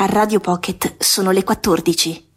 A Radio Pocket sono le 14.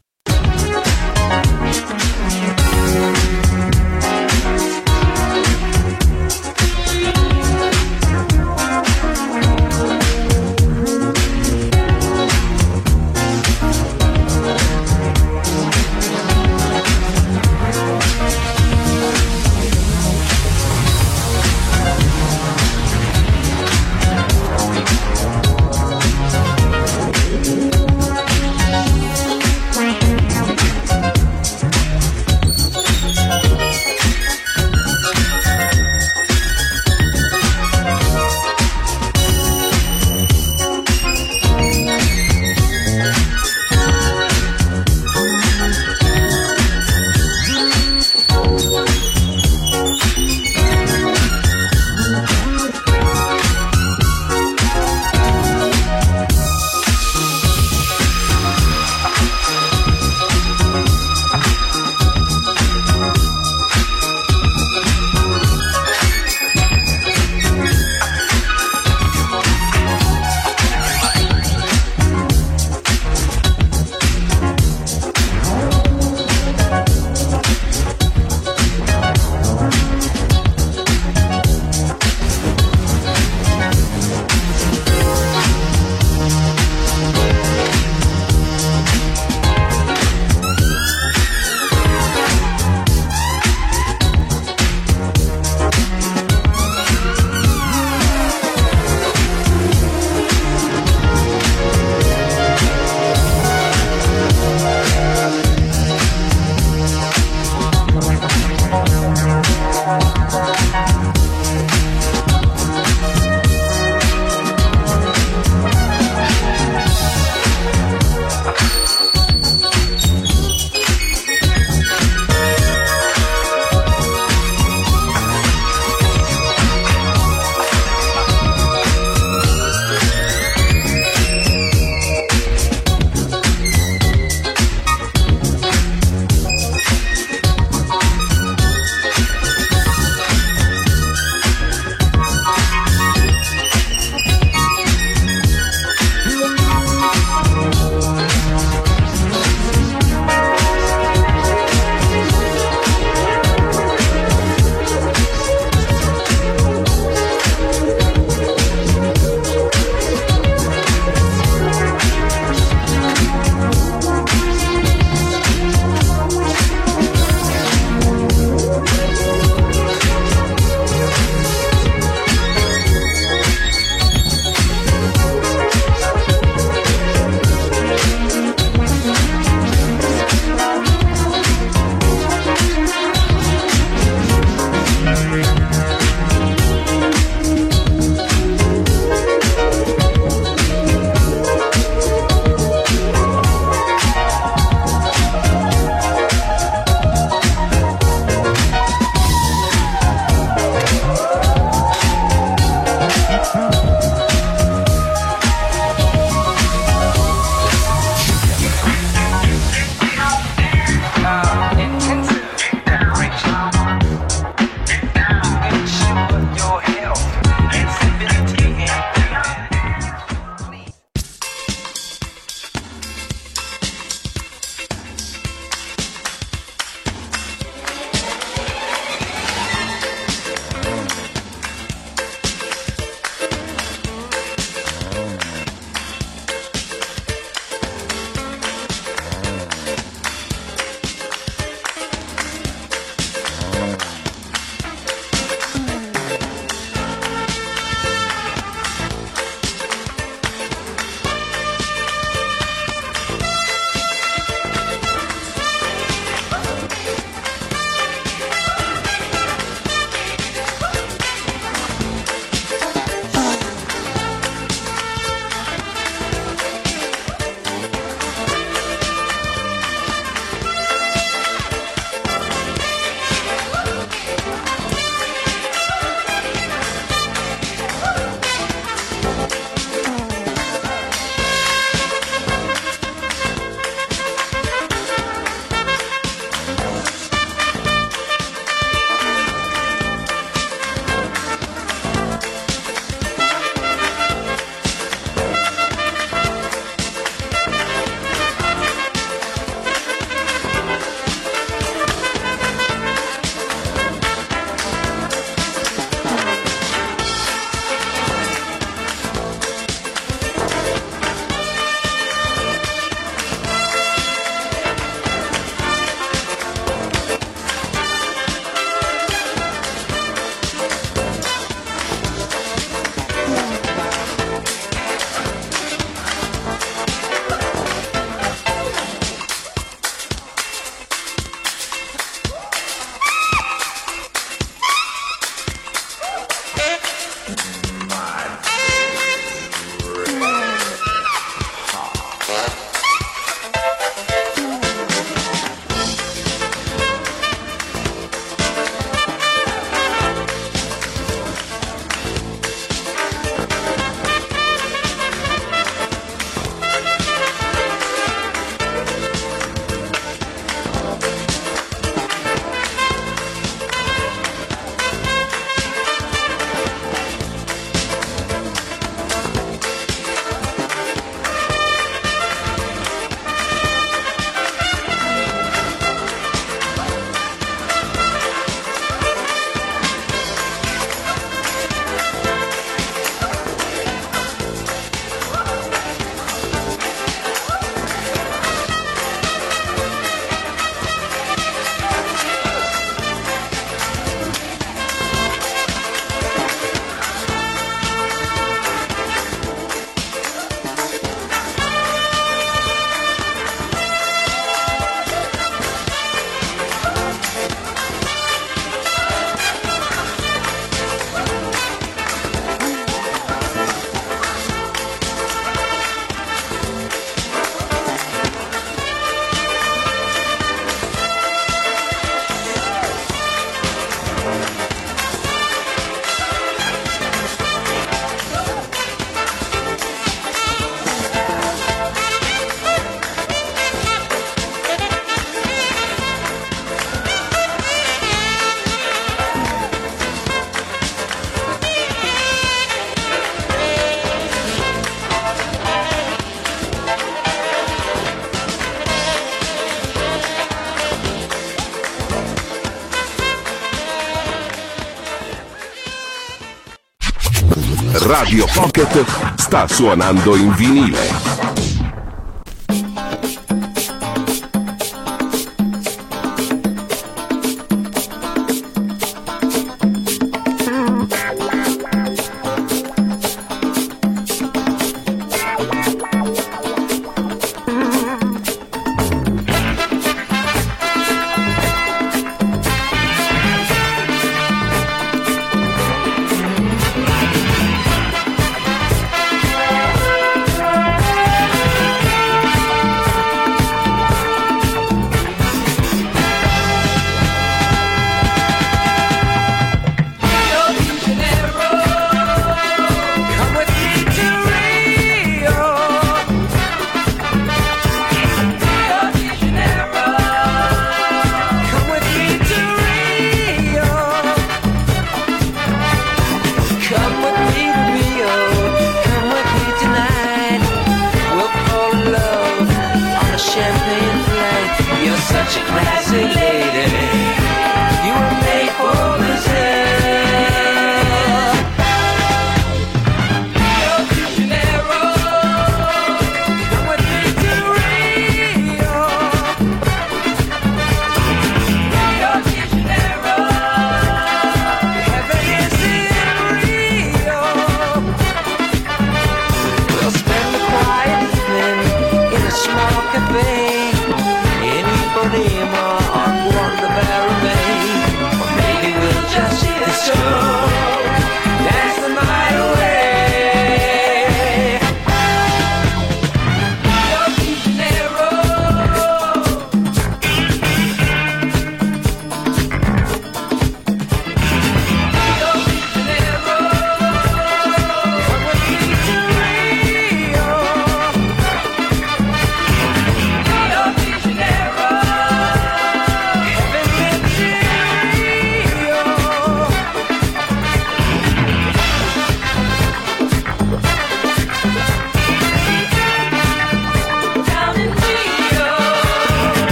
Radio Pocket sta suonando in vinile.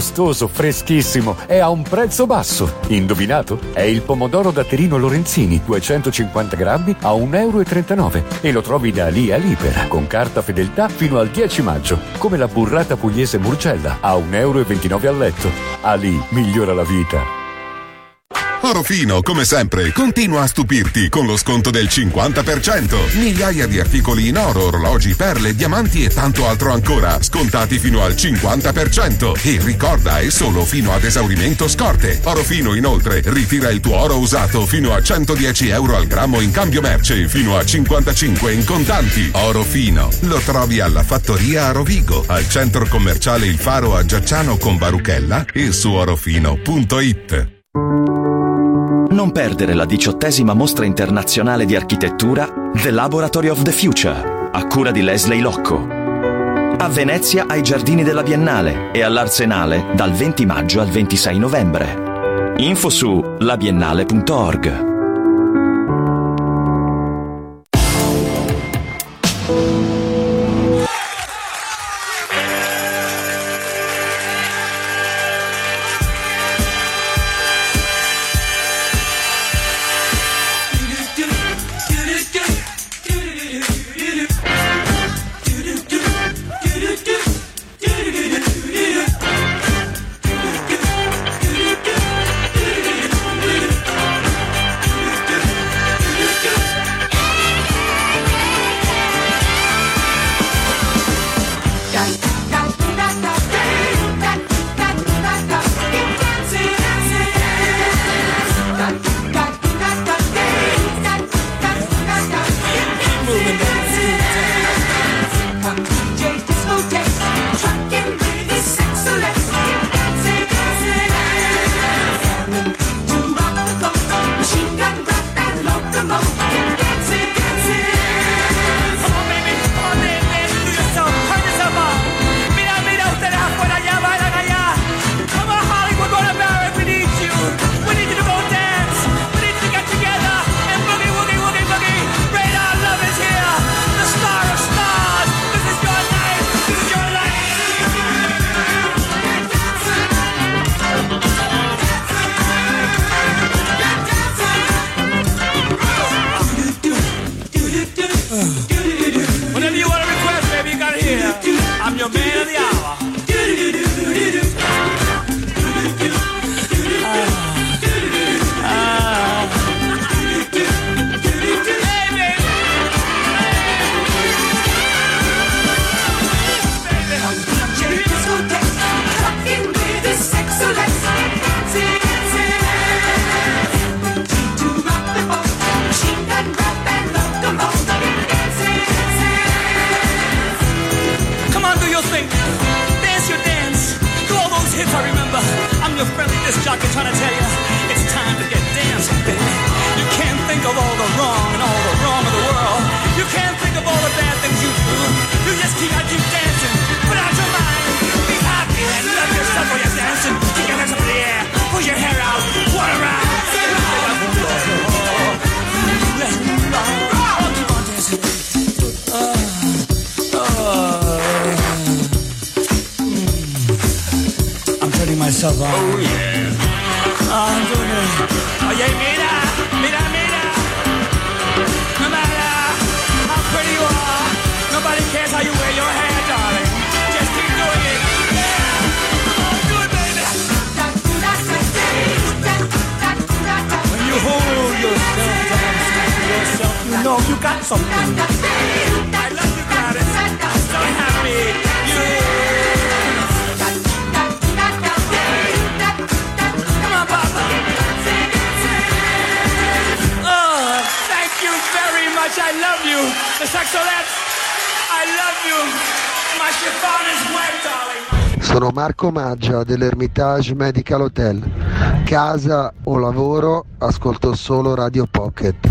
Gustoso, freschissimo e a un prezzo basso. Indovinato? È il pomodoro da Terino Lorenzini, 250 grammi a 1,39 euro e lo trovi da lì a Libera, con carta fedeltà fino al 10 maggio, come la burrata pugliese Murgella a 1,29 euro al letto. Ali migliora la vita. Orofino, come sempre, continua a stupirti con lo sconto del 50%. Migliaia di articoli in oro, orologi, perle, diamanti e tanto altro ancora, scontati fino al 50%. E ricorda, è solo fino ad esaurimento scorte. Orofino, inoltre, ritira il tuo oro usato fino a 110 euro al grammo in cambio merce, fino a 55 in contanti. Orofino, lo trovi alla fattoria a Rovigo, al centro commerciale Il Faro a Giacciano con Baruchella e su orofino.it. Non perdere la diciottesima mostra internazionale di architettura The Laboratory of the Future, a cura di Leslie Locco. A Venezia ai Giardini della Biennale e all'Arsenale dal 20 maggio al 26 novembre. Info su labiennale.org. Savant. Oh, yeah. Oh, Oye, mira, mira, mira. No matter how pretty you are, nobody cares how you wear your hair, darling. Just keep doing it. Yeah. Oh, do it, baby. When you hold yourself down, yourself, you know you got something. Sono Marco Maggia dell'Ermitage Medical Hotel. Casa o lavoro ascolto solo Radio Pocket.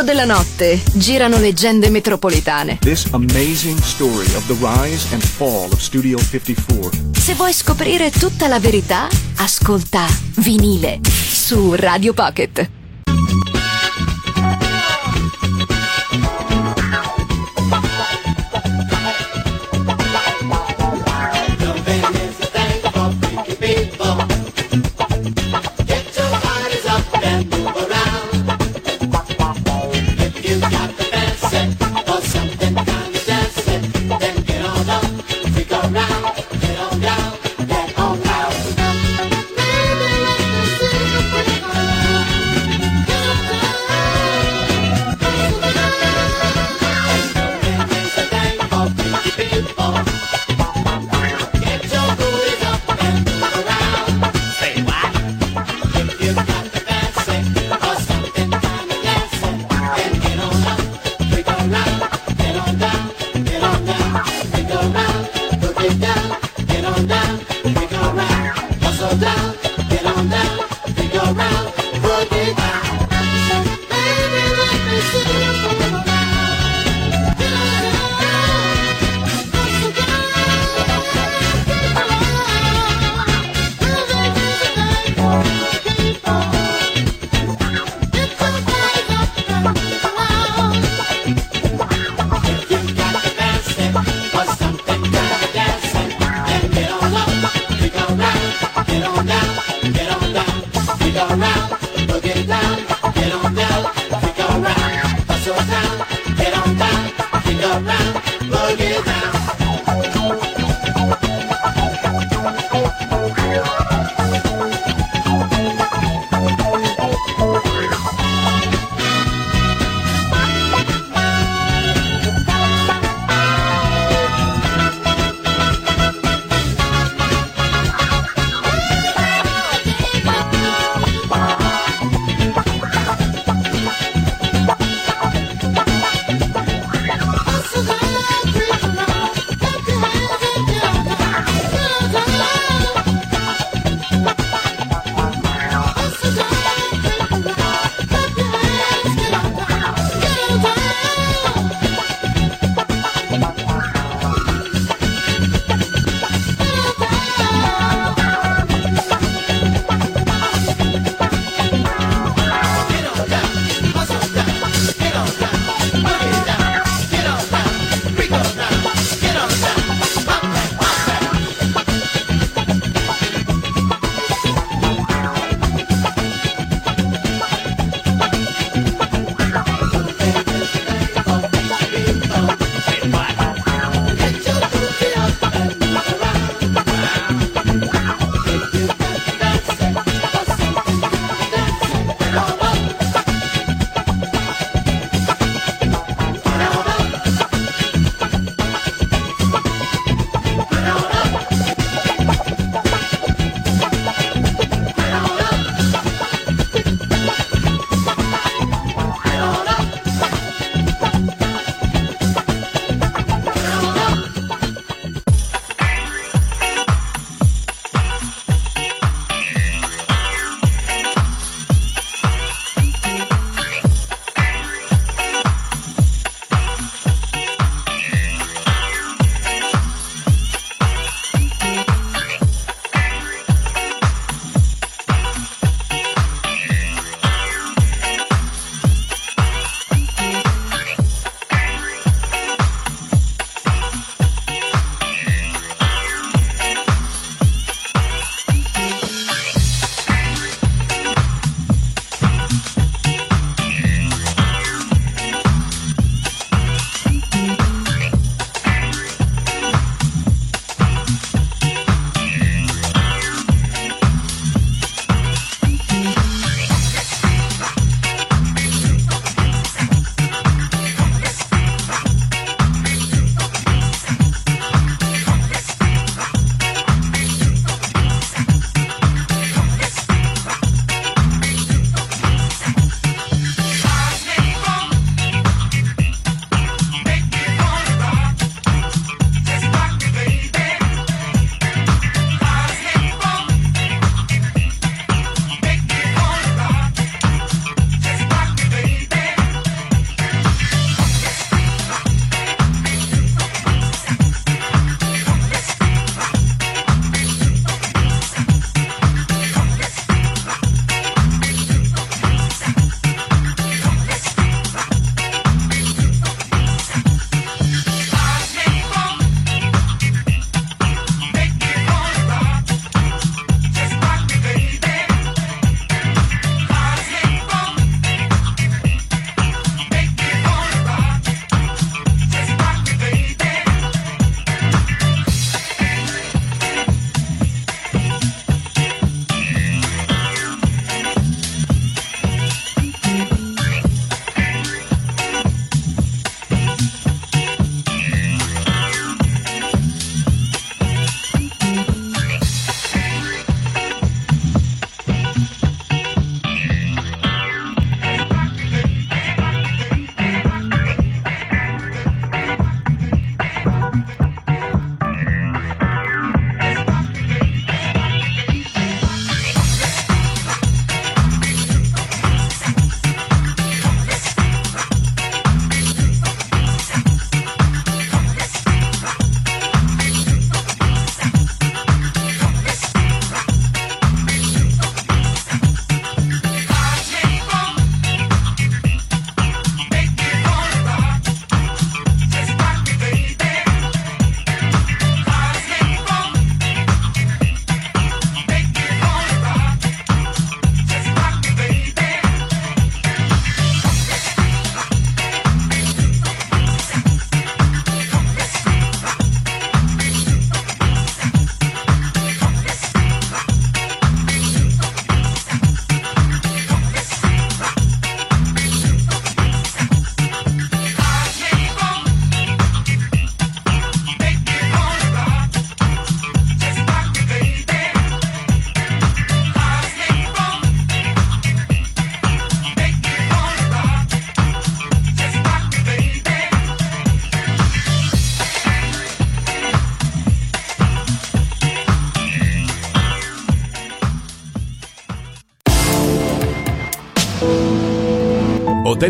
Mondo della notte girano leggende metropolitane. This amazing story of the rise and fall of Studio 54. Se vuoi scoprire tutta la verità, ascolta Vinile su Radio Pocket.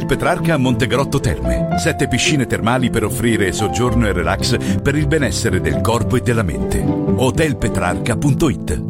Hotel Petrarca a Montegrotto Terme. Sette piscine termali per offrire soggiorno e relax per il benessere del corpo e della mente. Hotelpetrarca.it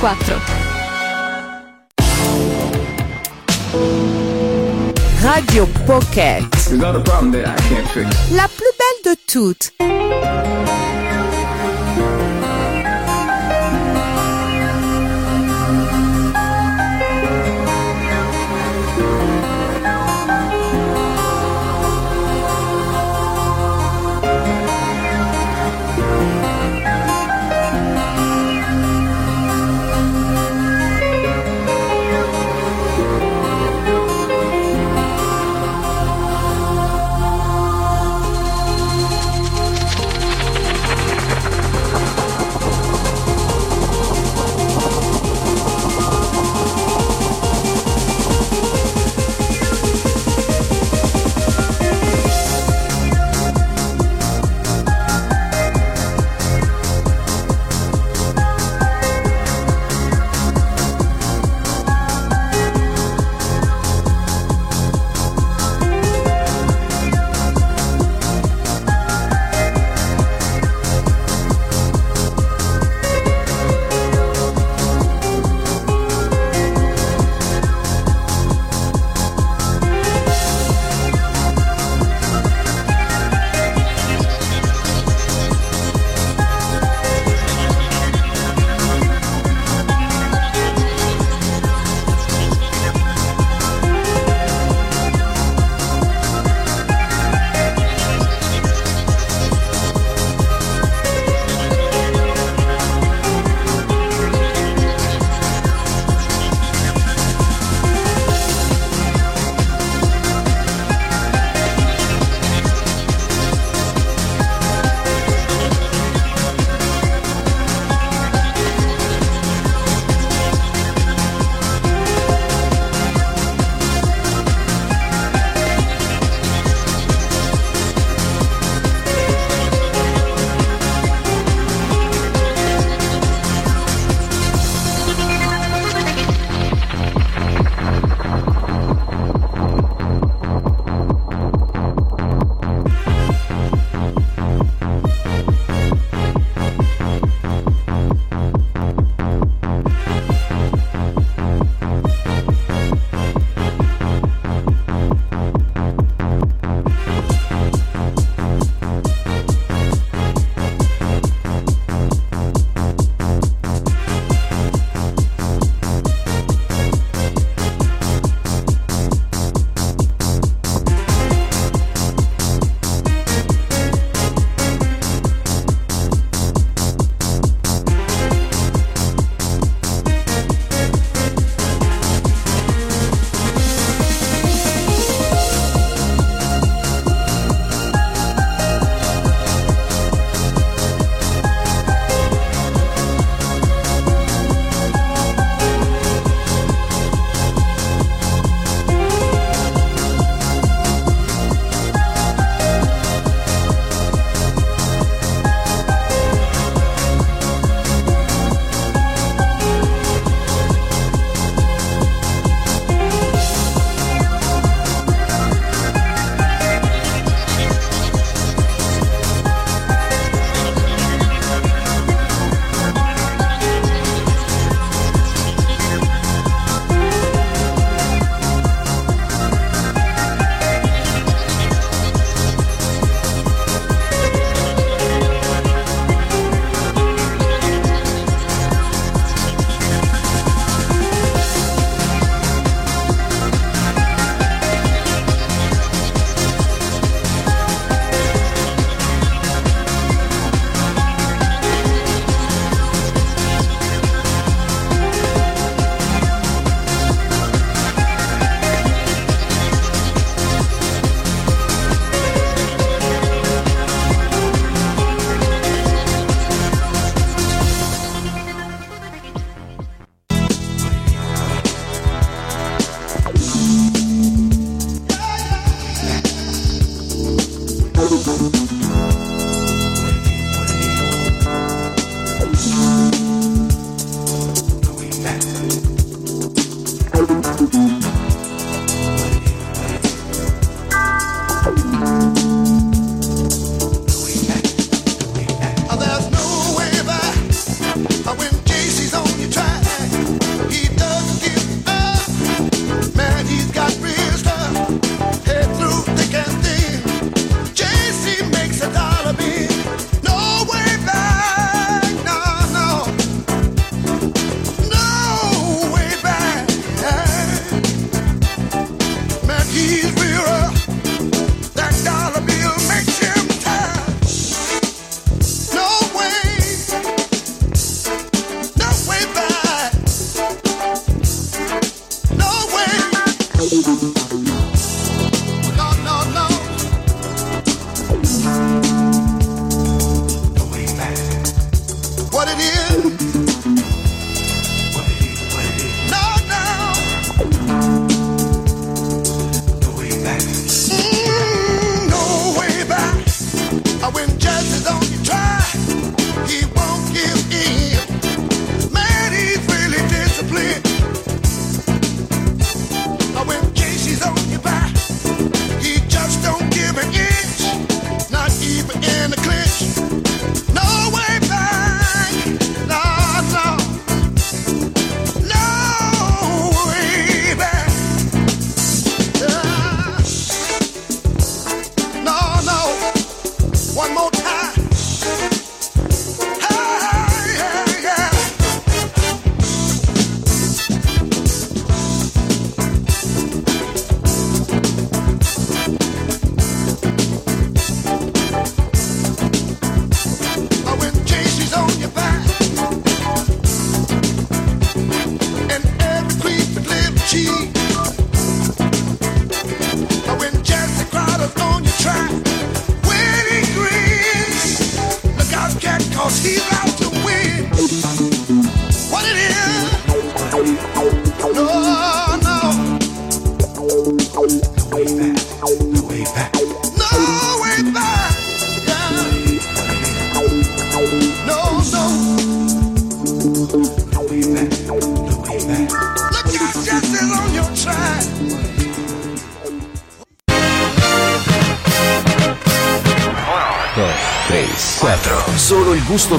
Radio Pocket. La plus belle de toutes.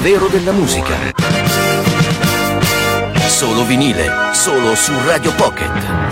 Vero della musica. Solo vinile, solo su Radio Pocket.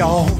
Y'all.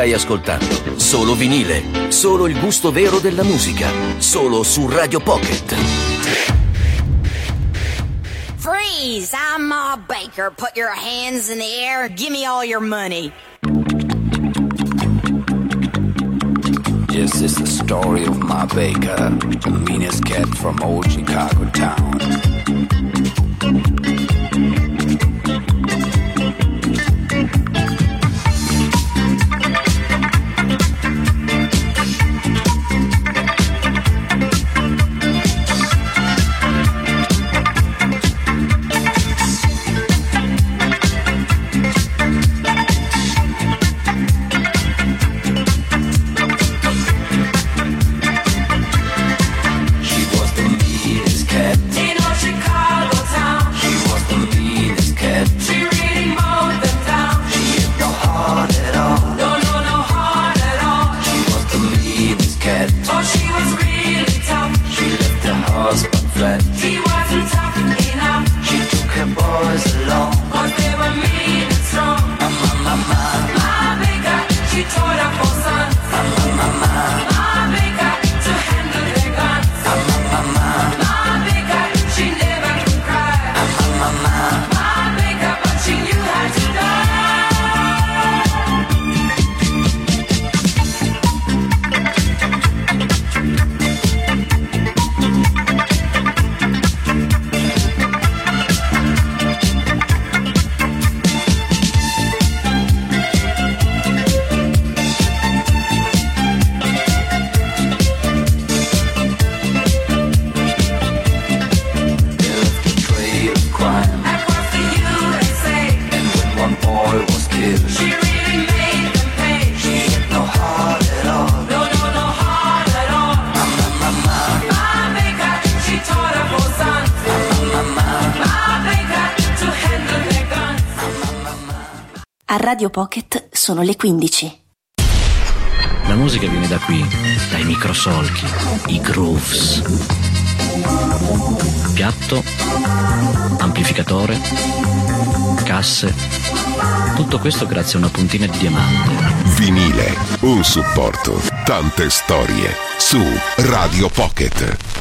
stai ascoltando. Solo vinile, solo il gusto vero della musica, solo su Radio Pocket. Freeze! I'm Ma Baker. Put your hands in the air. Give me all your money. This is the story of Ma Baker, the meanest cat from old Chicago town. Radio Pocket sono le 15. La musica viene da qui, dai microsolchi, i grooves. Piatto, amplificatore, casse. Tutto questo grazie a una puntina di diamante. Vinile, un supporto, tante storie su Radio Pocket.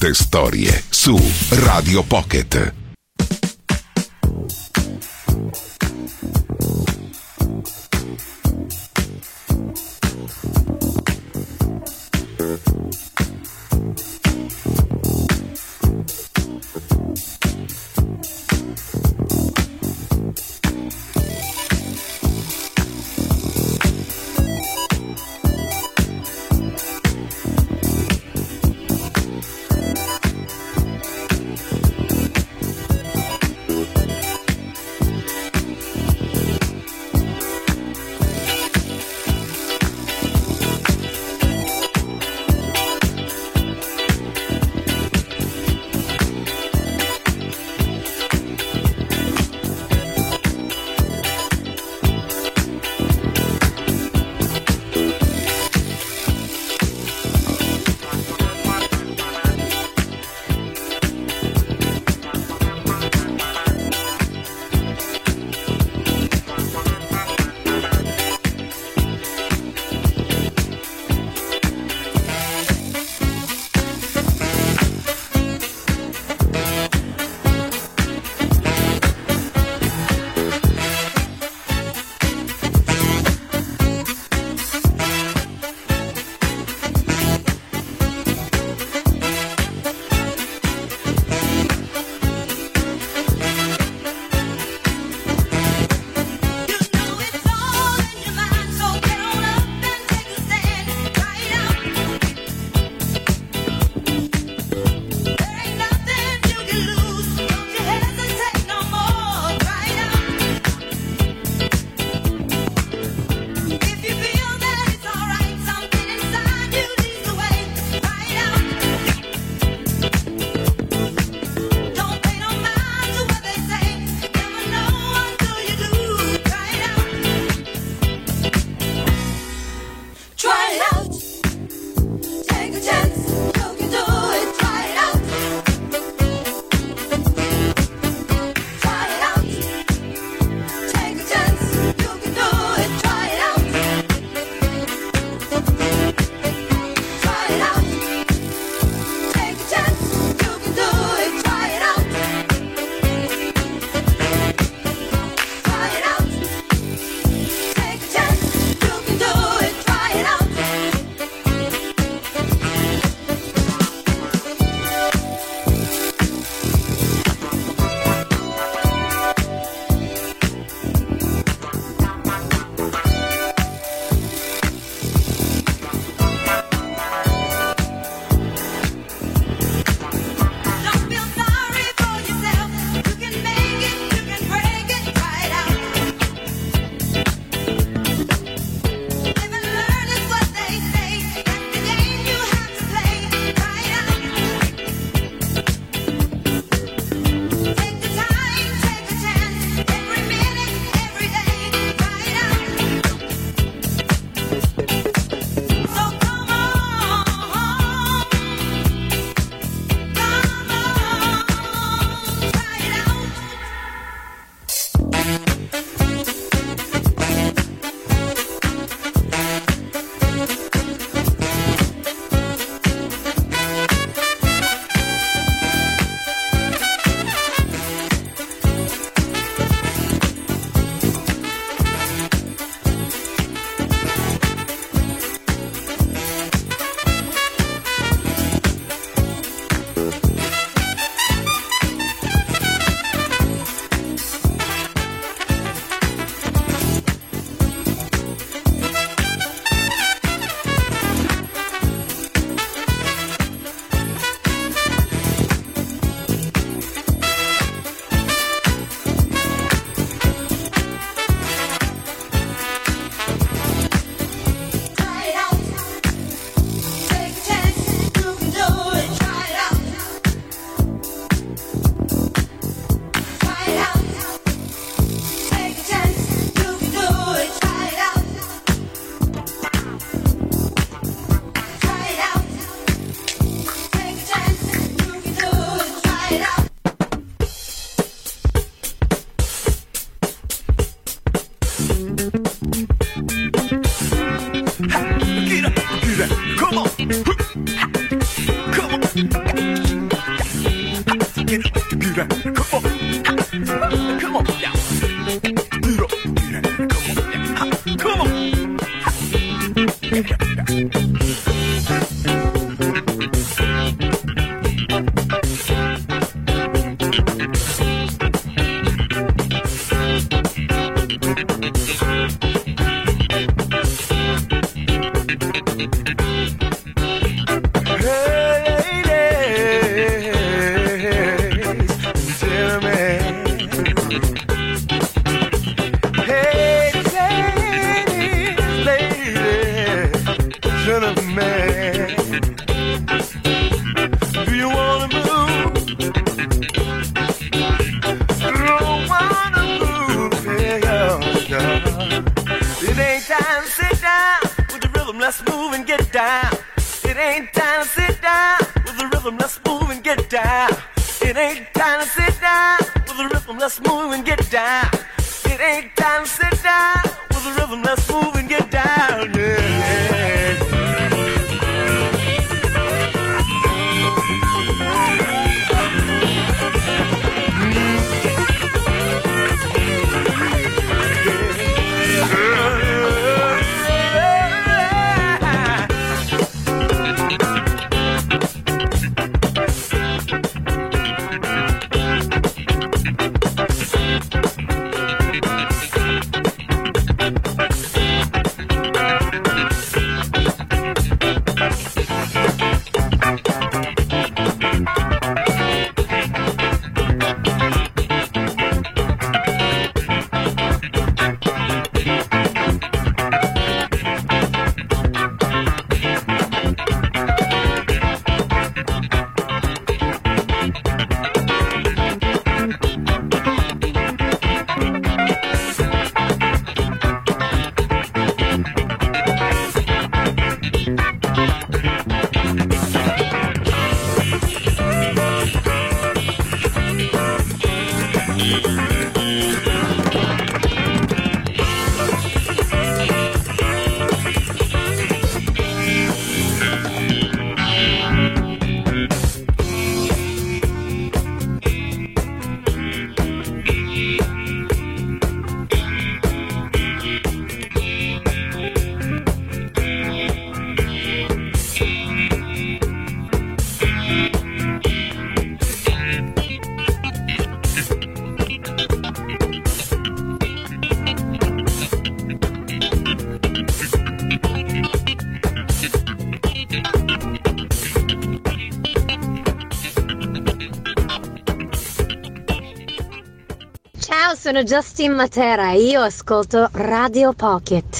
Tante storie su Radio Pocket. Cause Let's move and get down. It ain't time to sit down with the rhythm. Let's move and get down. It ain't time to sit down with the rhythm. Let's move and get down. It ain't time to sit down with the rhythm. Let's sono Justin Matera e io ascolto Radio Pocket.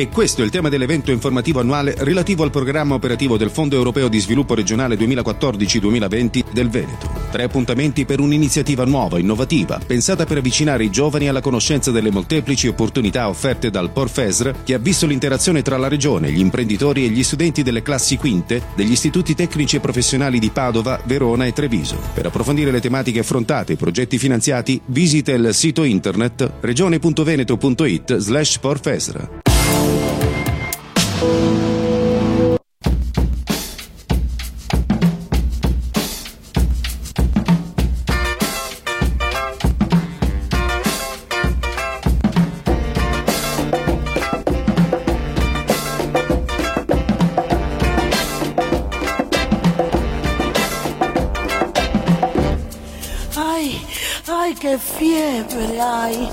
e questo è il tema dell'evento informativo annuale relativo al programma operativo del Fondo Europeo di Sviluppo Regionale 2014-2020 del Veneto. Tre appuntamenti per un'iniziativa nuova, innovativa, pensata per avvicinare i giovani alla conoscenza delle molteplici opportunità offerte dal Porfesr che ha visto l'interazione tra la regione, gli imprenditori e gli studenti delle classi quinte degli istituti tecnici e professionali di Padova, Verona e Treviso. Per approfondire le tematiche affrontate e i progetti finanziati, visita il sito internet regione.veneto.it slash porfesr. Ay, ay, qué fiebre hay.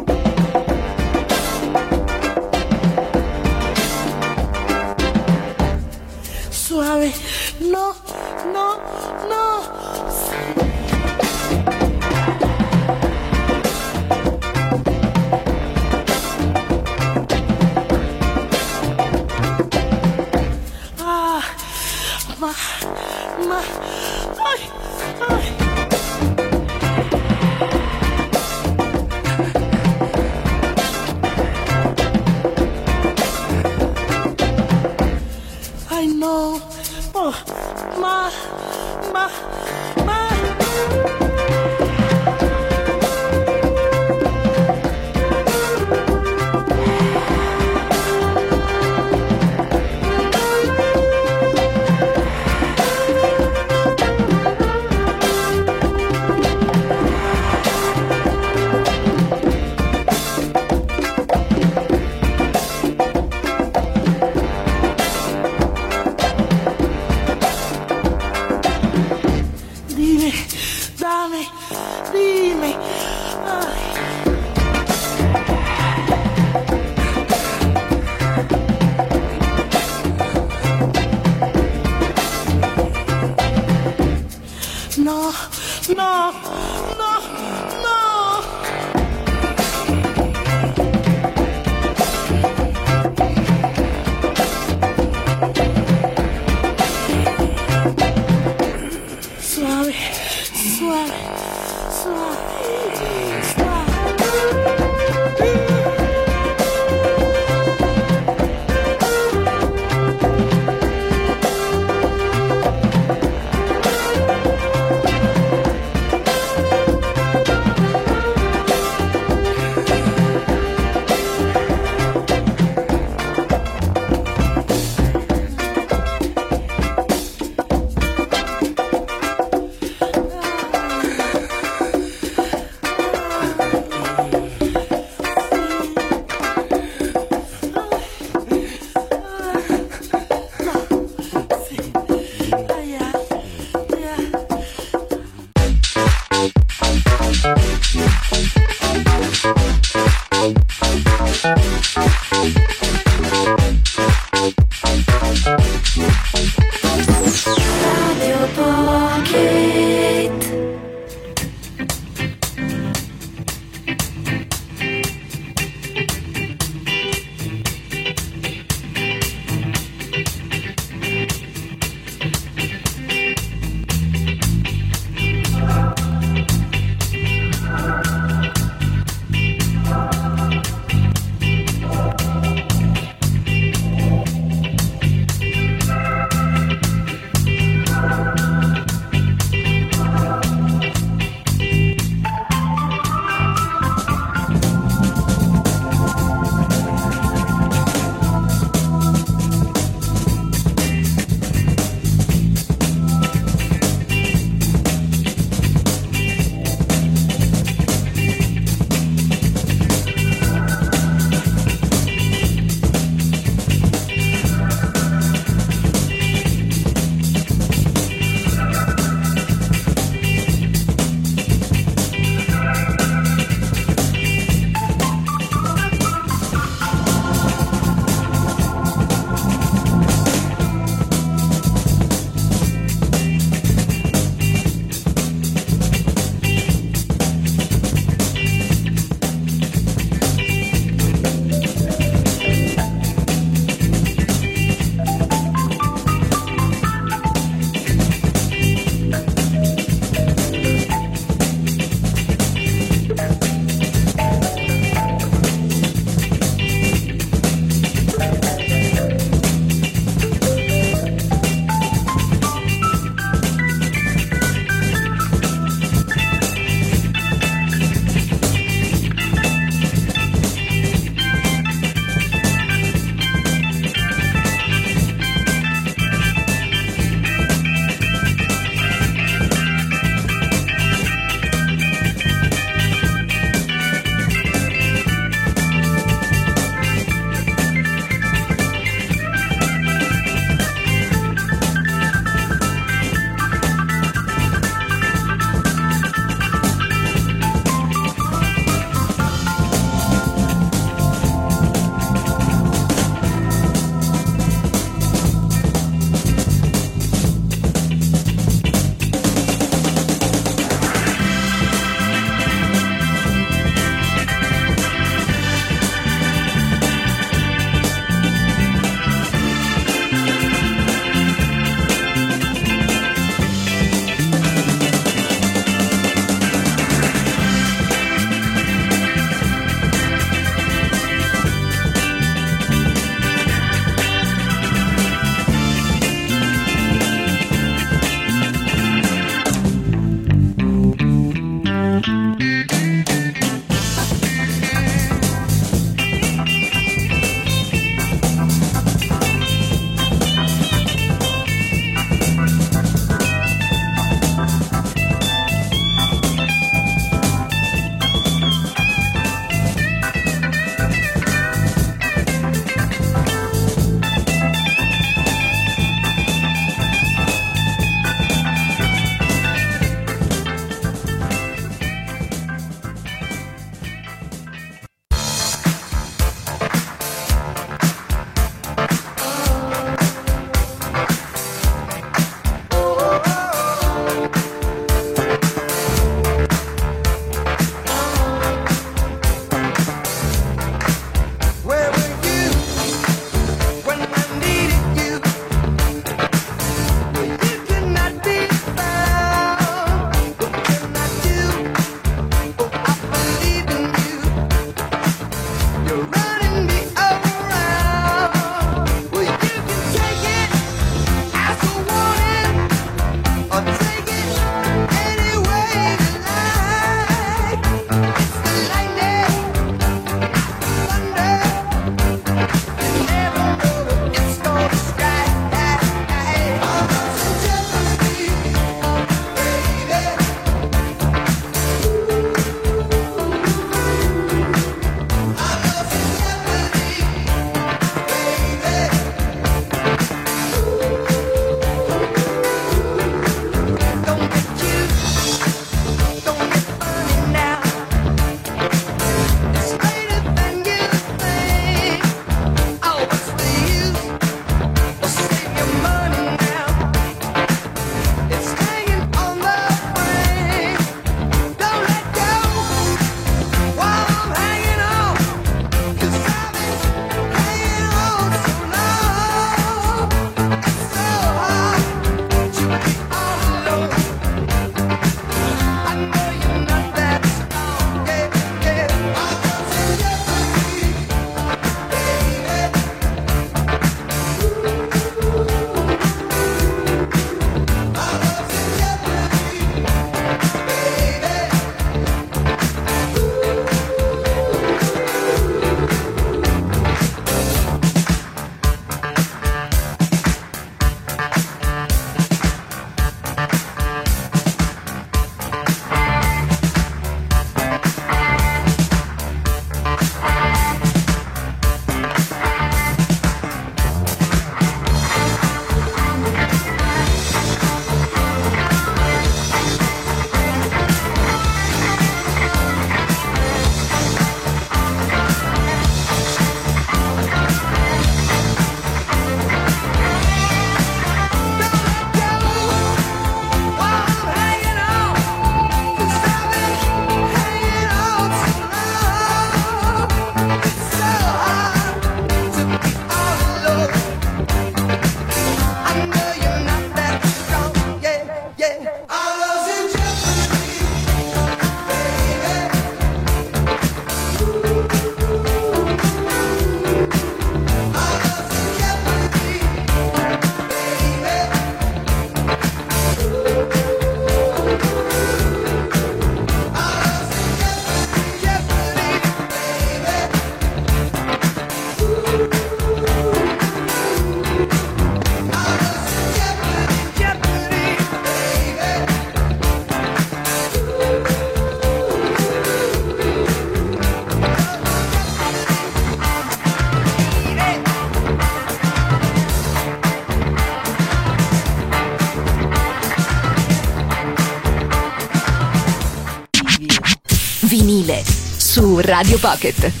Radio Pocket.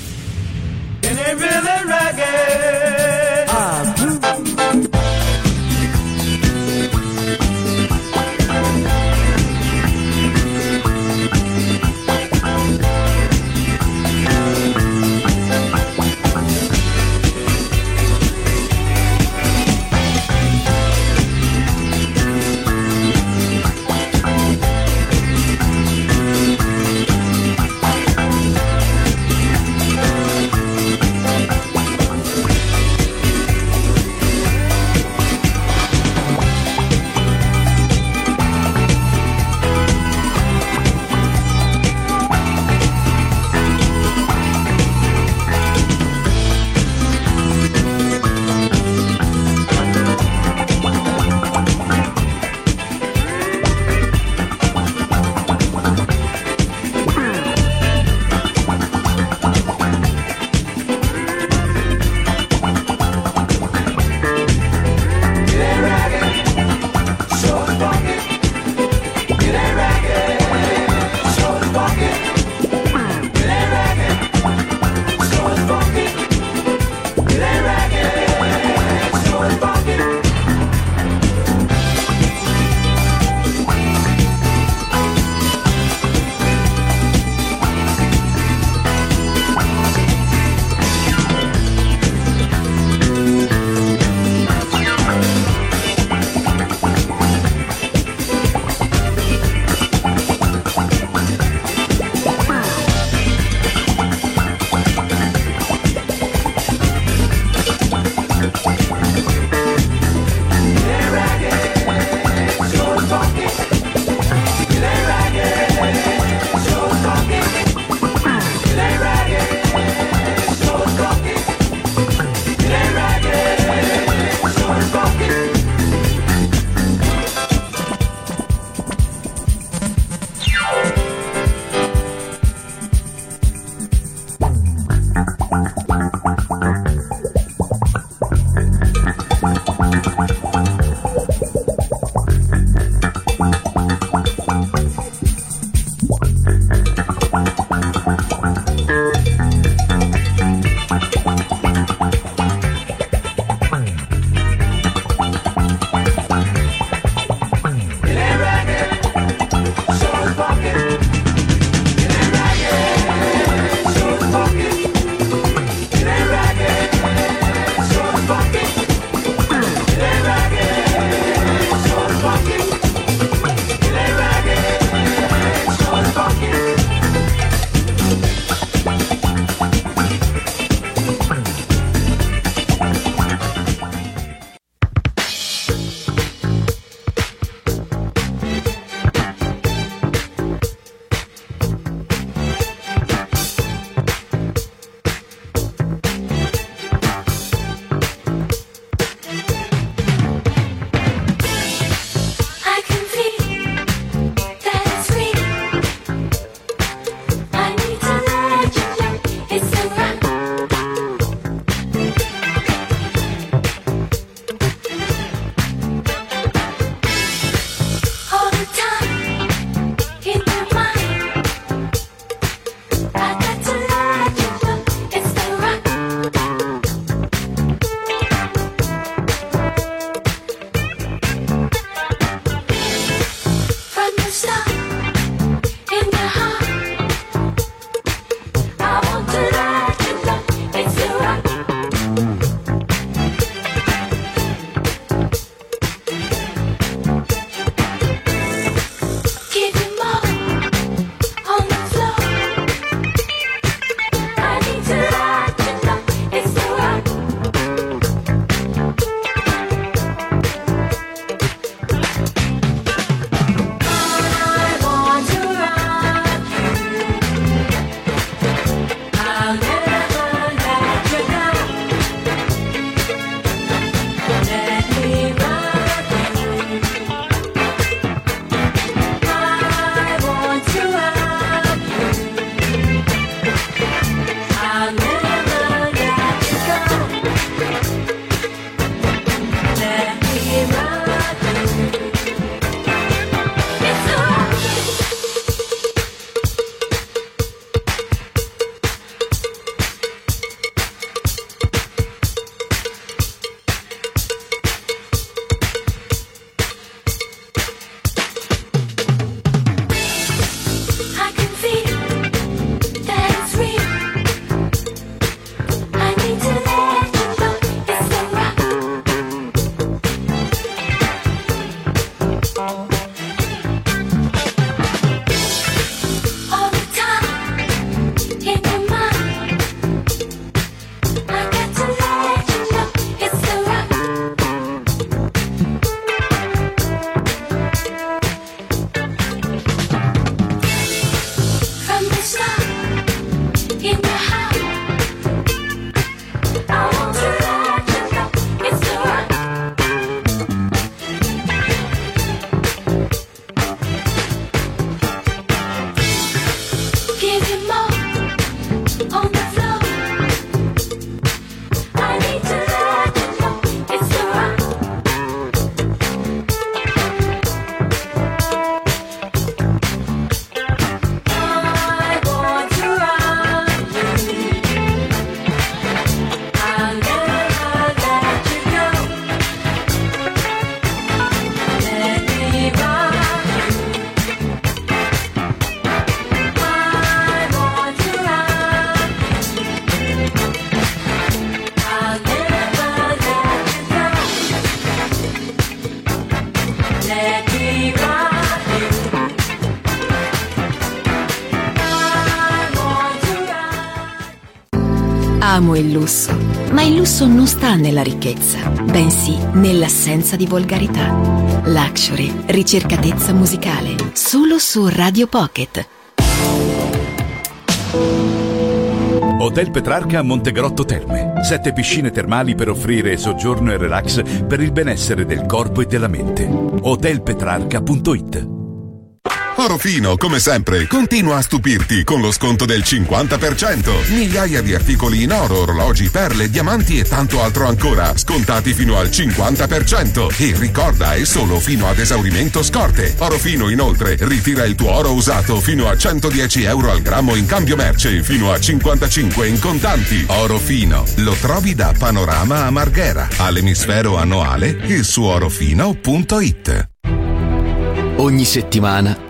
Amo il lusso, ma il lusso non sta nella ricchezza, bensì nell'assenza di volgarità. Luxury, ricercatezza musicale, solo su Radio Pocket. Hotel Petrarca a Montegrotto Terme. Sette piscine termali per offrire soggiorno e relax per il benessere del corpo e della mente. Hotelpetrarca.it Oro Fino, come sempre, continua a stupirti con lo sconto del 50%. Migliaia di articoli in oro, orologi, perle, diamanti e tanto altro ancora, scontati fino al 50%. E ricorda, è solo fino ad esaurimento scorte. Oro Fino, inoltre, ritira il tuo oro usato fino a 110 euro al grammo in cambio merce, fino a 55 in contanti. Oro Fino, lo trovi da Panorama a Marghera, all'emisfero annuale e su orofino.it. Ogni settimana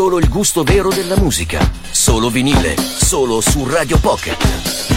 solo il gusto vero della musica. Solo vinile, solo su Radio Pocket.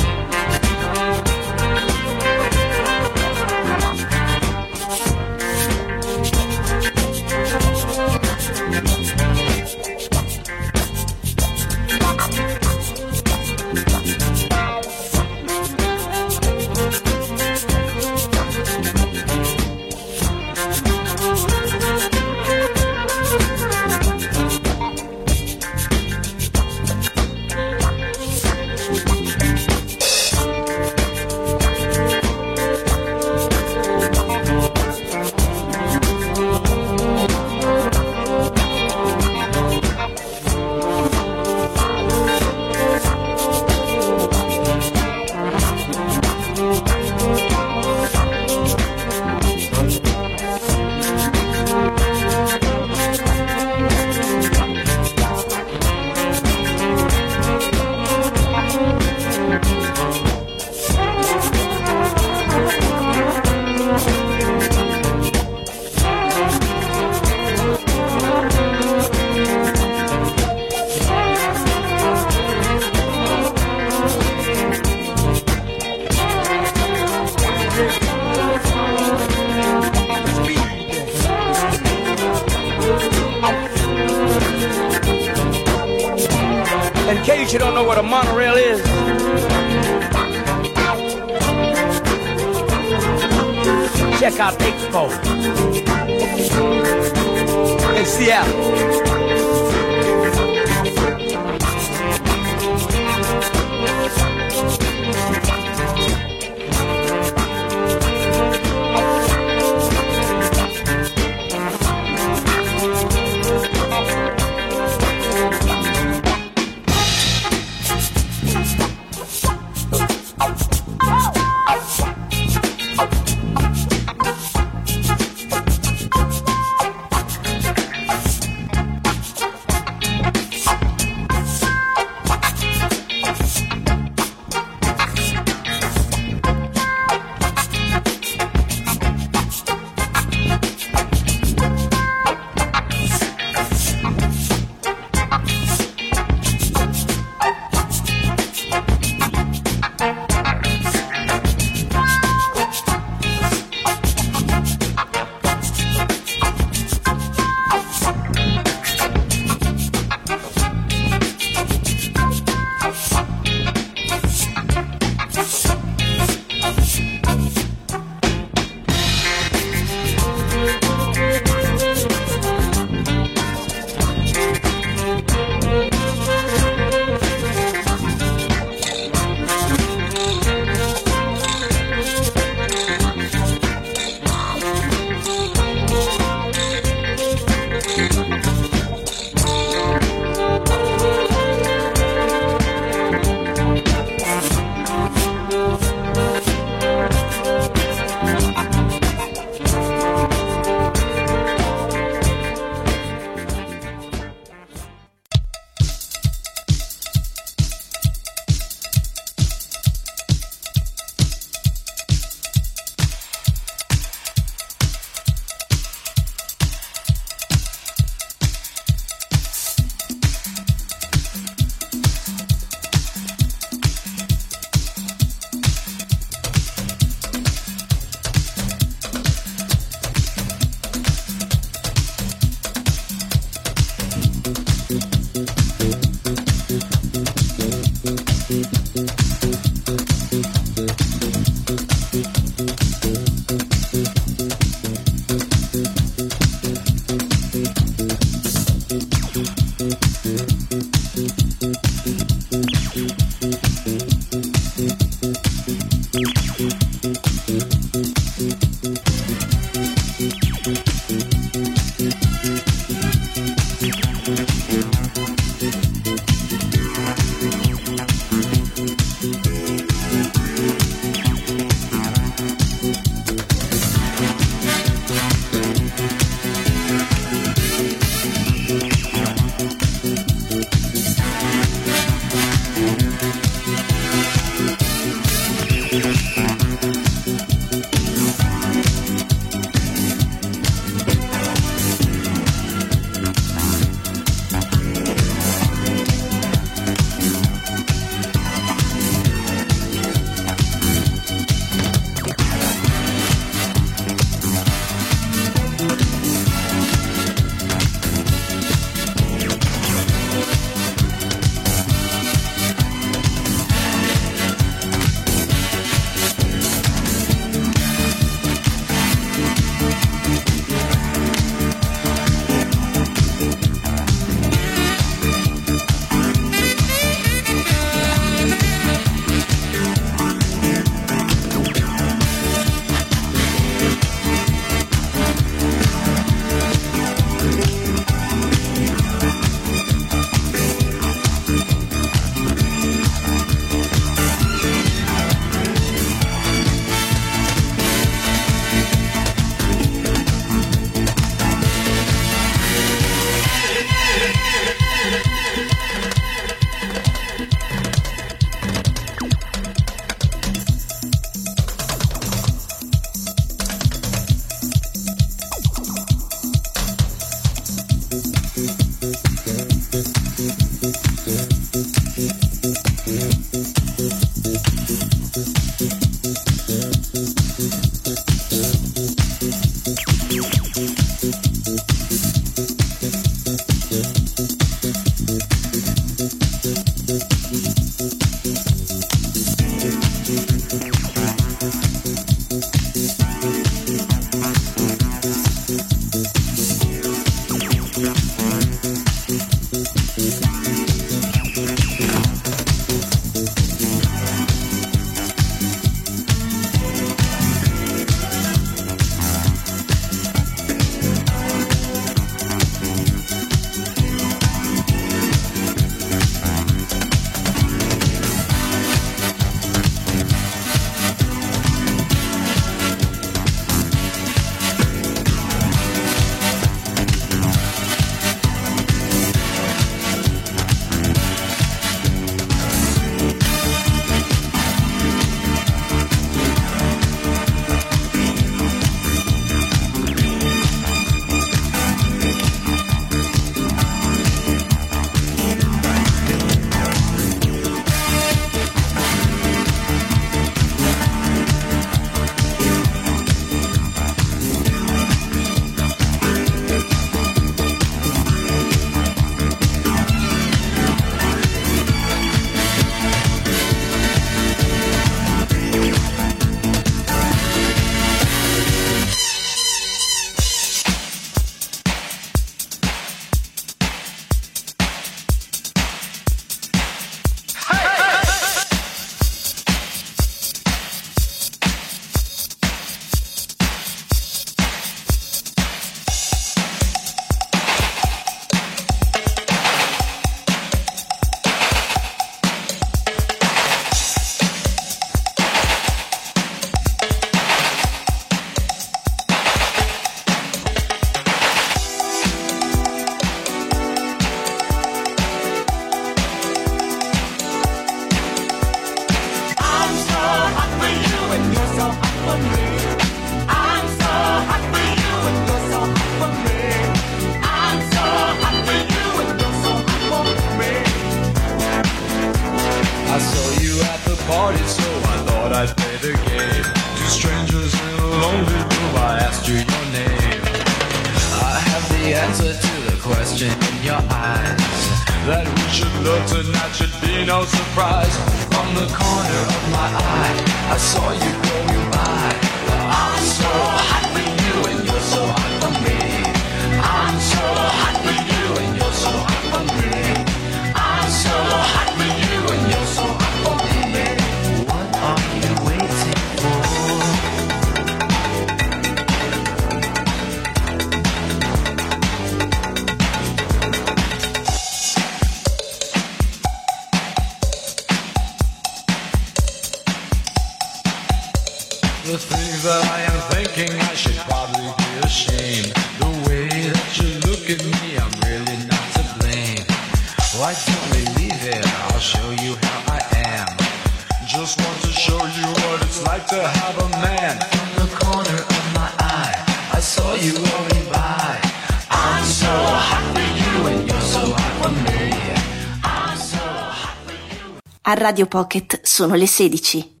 A Radio Pocket sono le 16.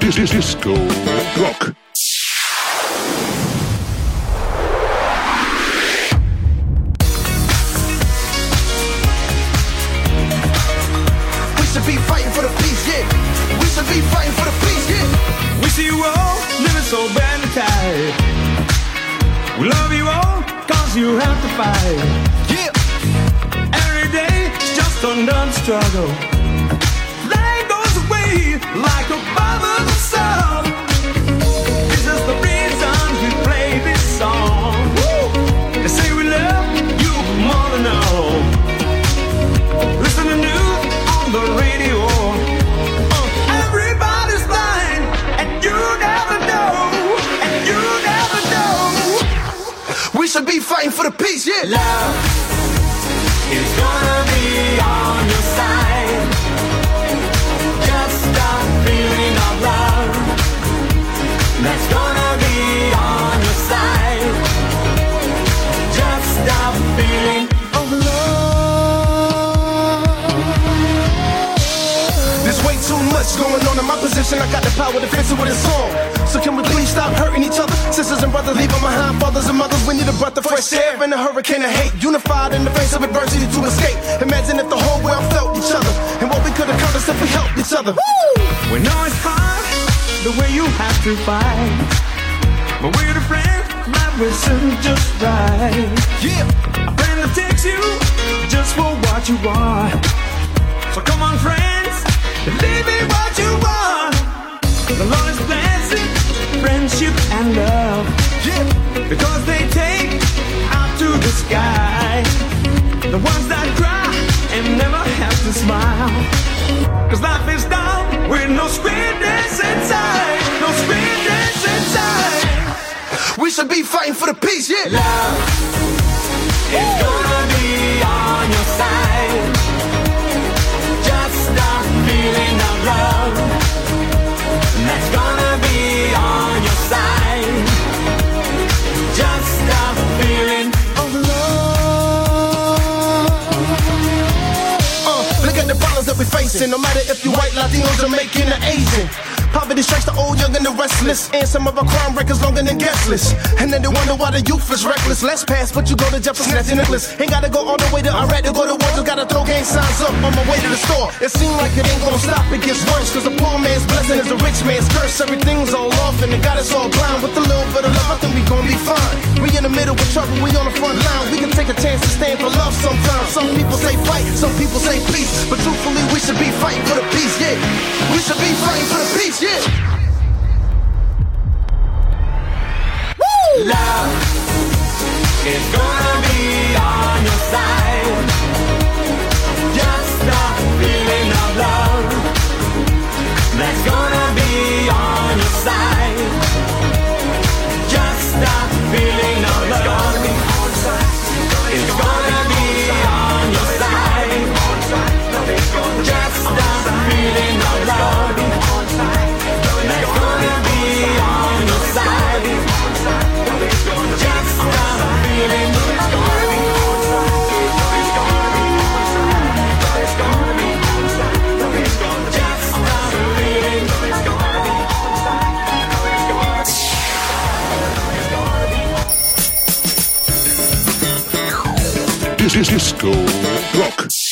Dis- dis- Disco Rock. We should be fighting for the peace, yeah. We should be fighting for the peace, yeah. We see you all living so bad and tight. We love you all cause you have to fight. Just another struggle. Life goes away like a of sun. This is the reason we play this song. Woo! They say we love you more than all. Listen to news on the radio. Everybody's blind, and you never know, and you never know. We should be fighting for the peace, yeah. Love is gonna in my position. I got the power to fix it with a song. So can we please stop hurting each other? Sisters and brothers, leaving behind fathers and mothers. We need a breath of fresh air in a hurricane of hate. Unified in the face of adversity to escape. Imagine if the whole world felt each other and what we could accomplish if we helped each other. We know it's hard the way you have to fight. But we're the friends that will soon just right. Yeah. A friend that takes you just for what you are. So come on, friends, believe me what you want. The Lord is blessing friendship and love. Yeah. Because they take out to the sky. The ones that cry and never have to smile. Cause life is down with no sweetness inside. No sweetness inside. We should be fighting for the peace, yeah. Love is gonna be on your side. Just stop feeling of love. That's gonna be on your side. Just stop feeling of Uh, look at the problems that we're facing. No matter if you white, Latino, Jamaican, or Asian. Poverty strikes the old, young, and the restless. And some of our crime records longer than guest lists. And then they wonder why the youth is reckless. Let's pass, but you go to Jefferson, snatching necklace. Ain't gotta go all the way to Iraq to go to war. Just gotta throw gang signs up on my way to the store. It seems like it ain't gonna stop, it gets worse. Cause a poor man's blessing is a rich man's curse. Everything's all off, and it got us all blind. With a little bit of love, I think we gon' be fine. We in the middle of trouble, we on the front line. We can take a chance to stand for love sometimes. Some people say fight, some people say peace. But truthfully, we should be fighting for the peace, yeah. We should be fighting for the peace, yeah. Love is gonna be on your side. Just stop feeling of love. That's gonna Disco Rock.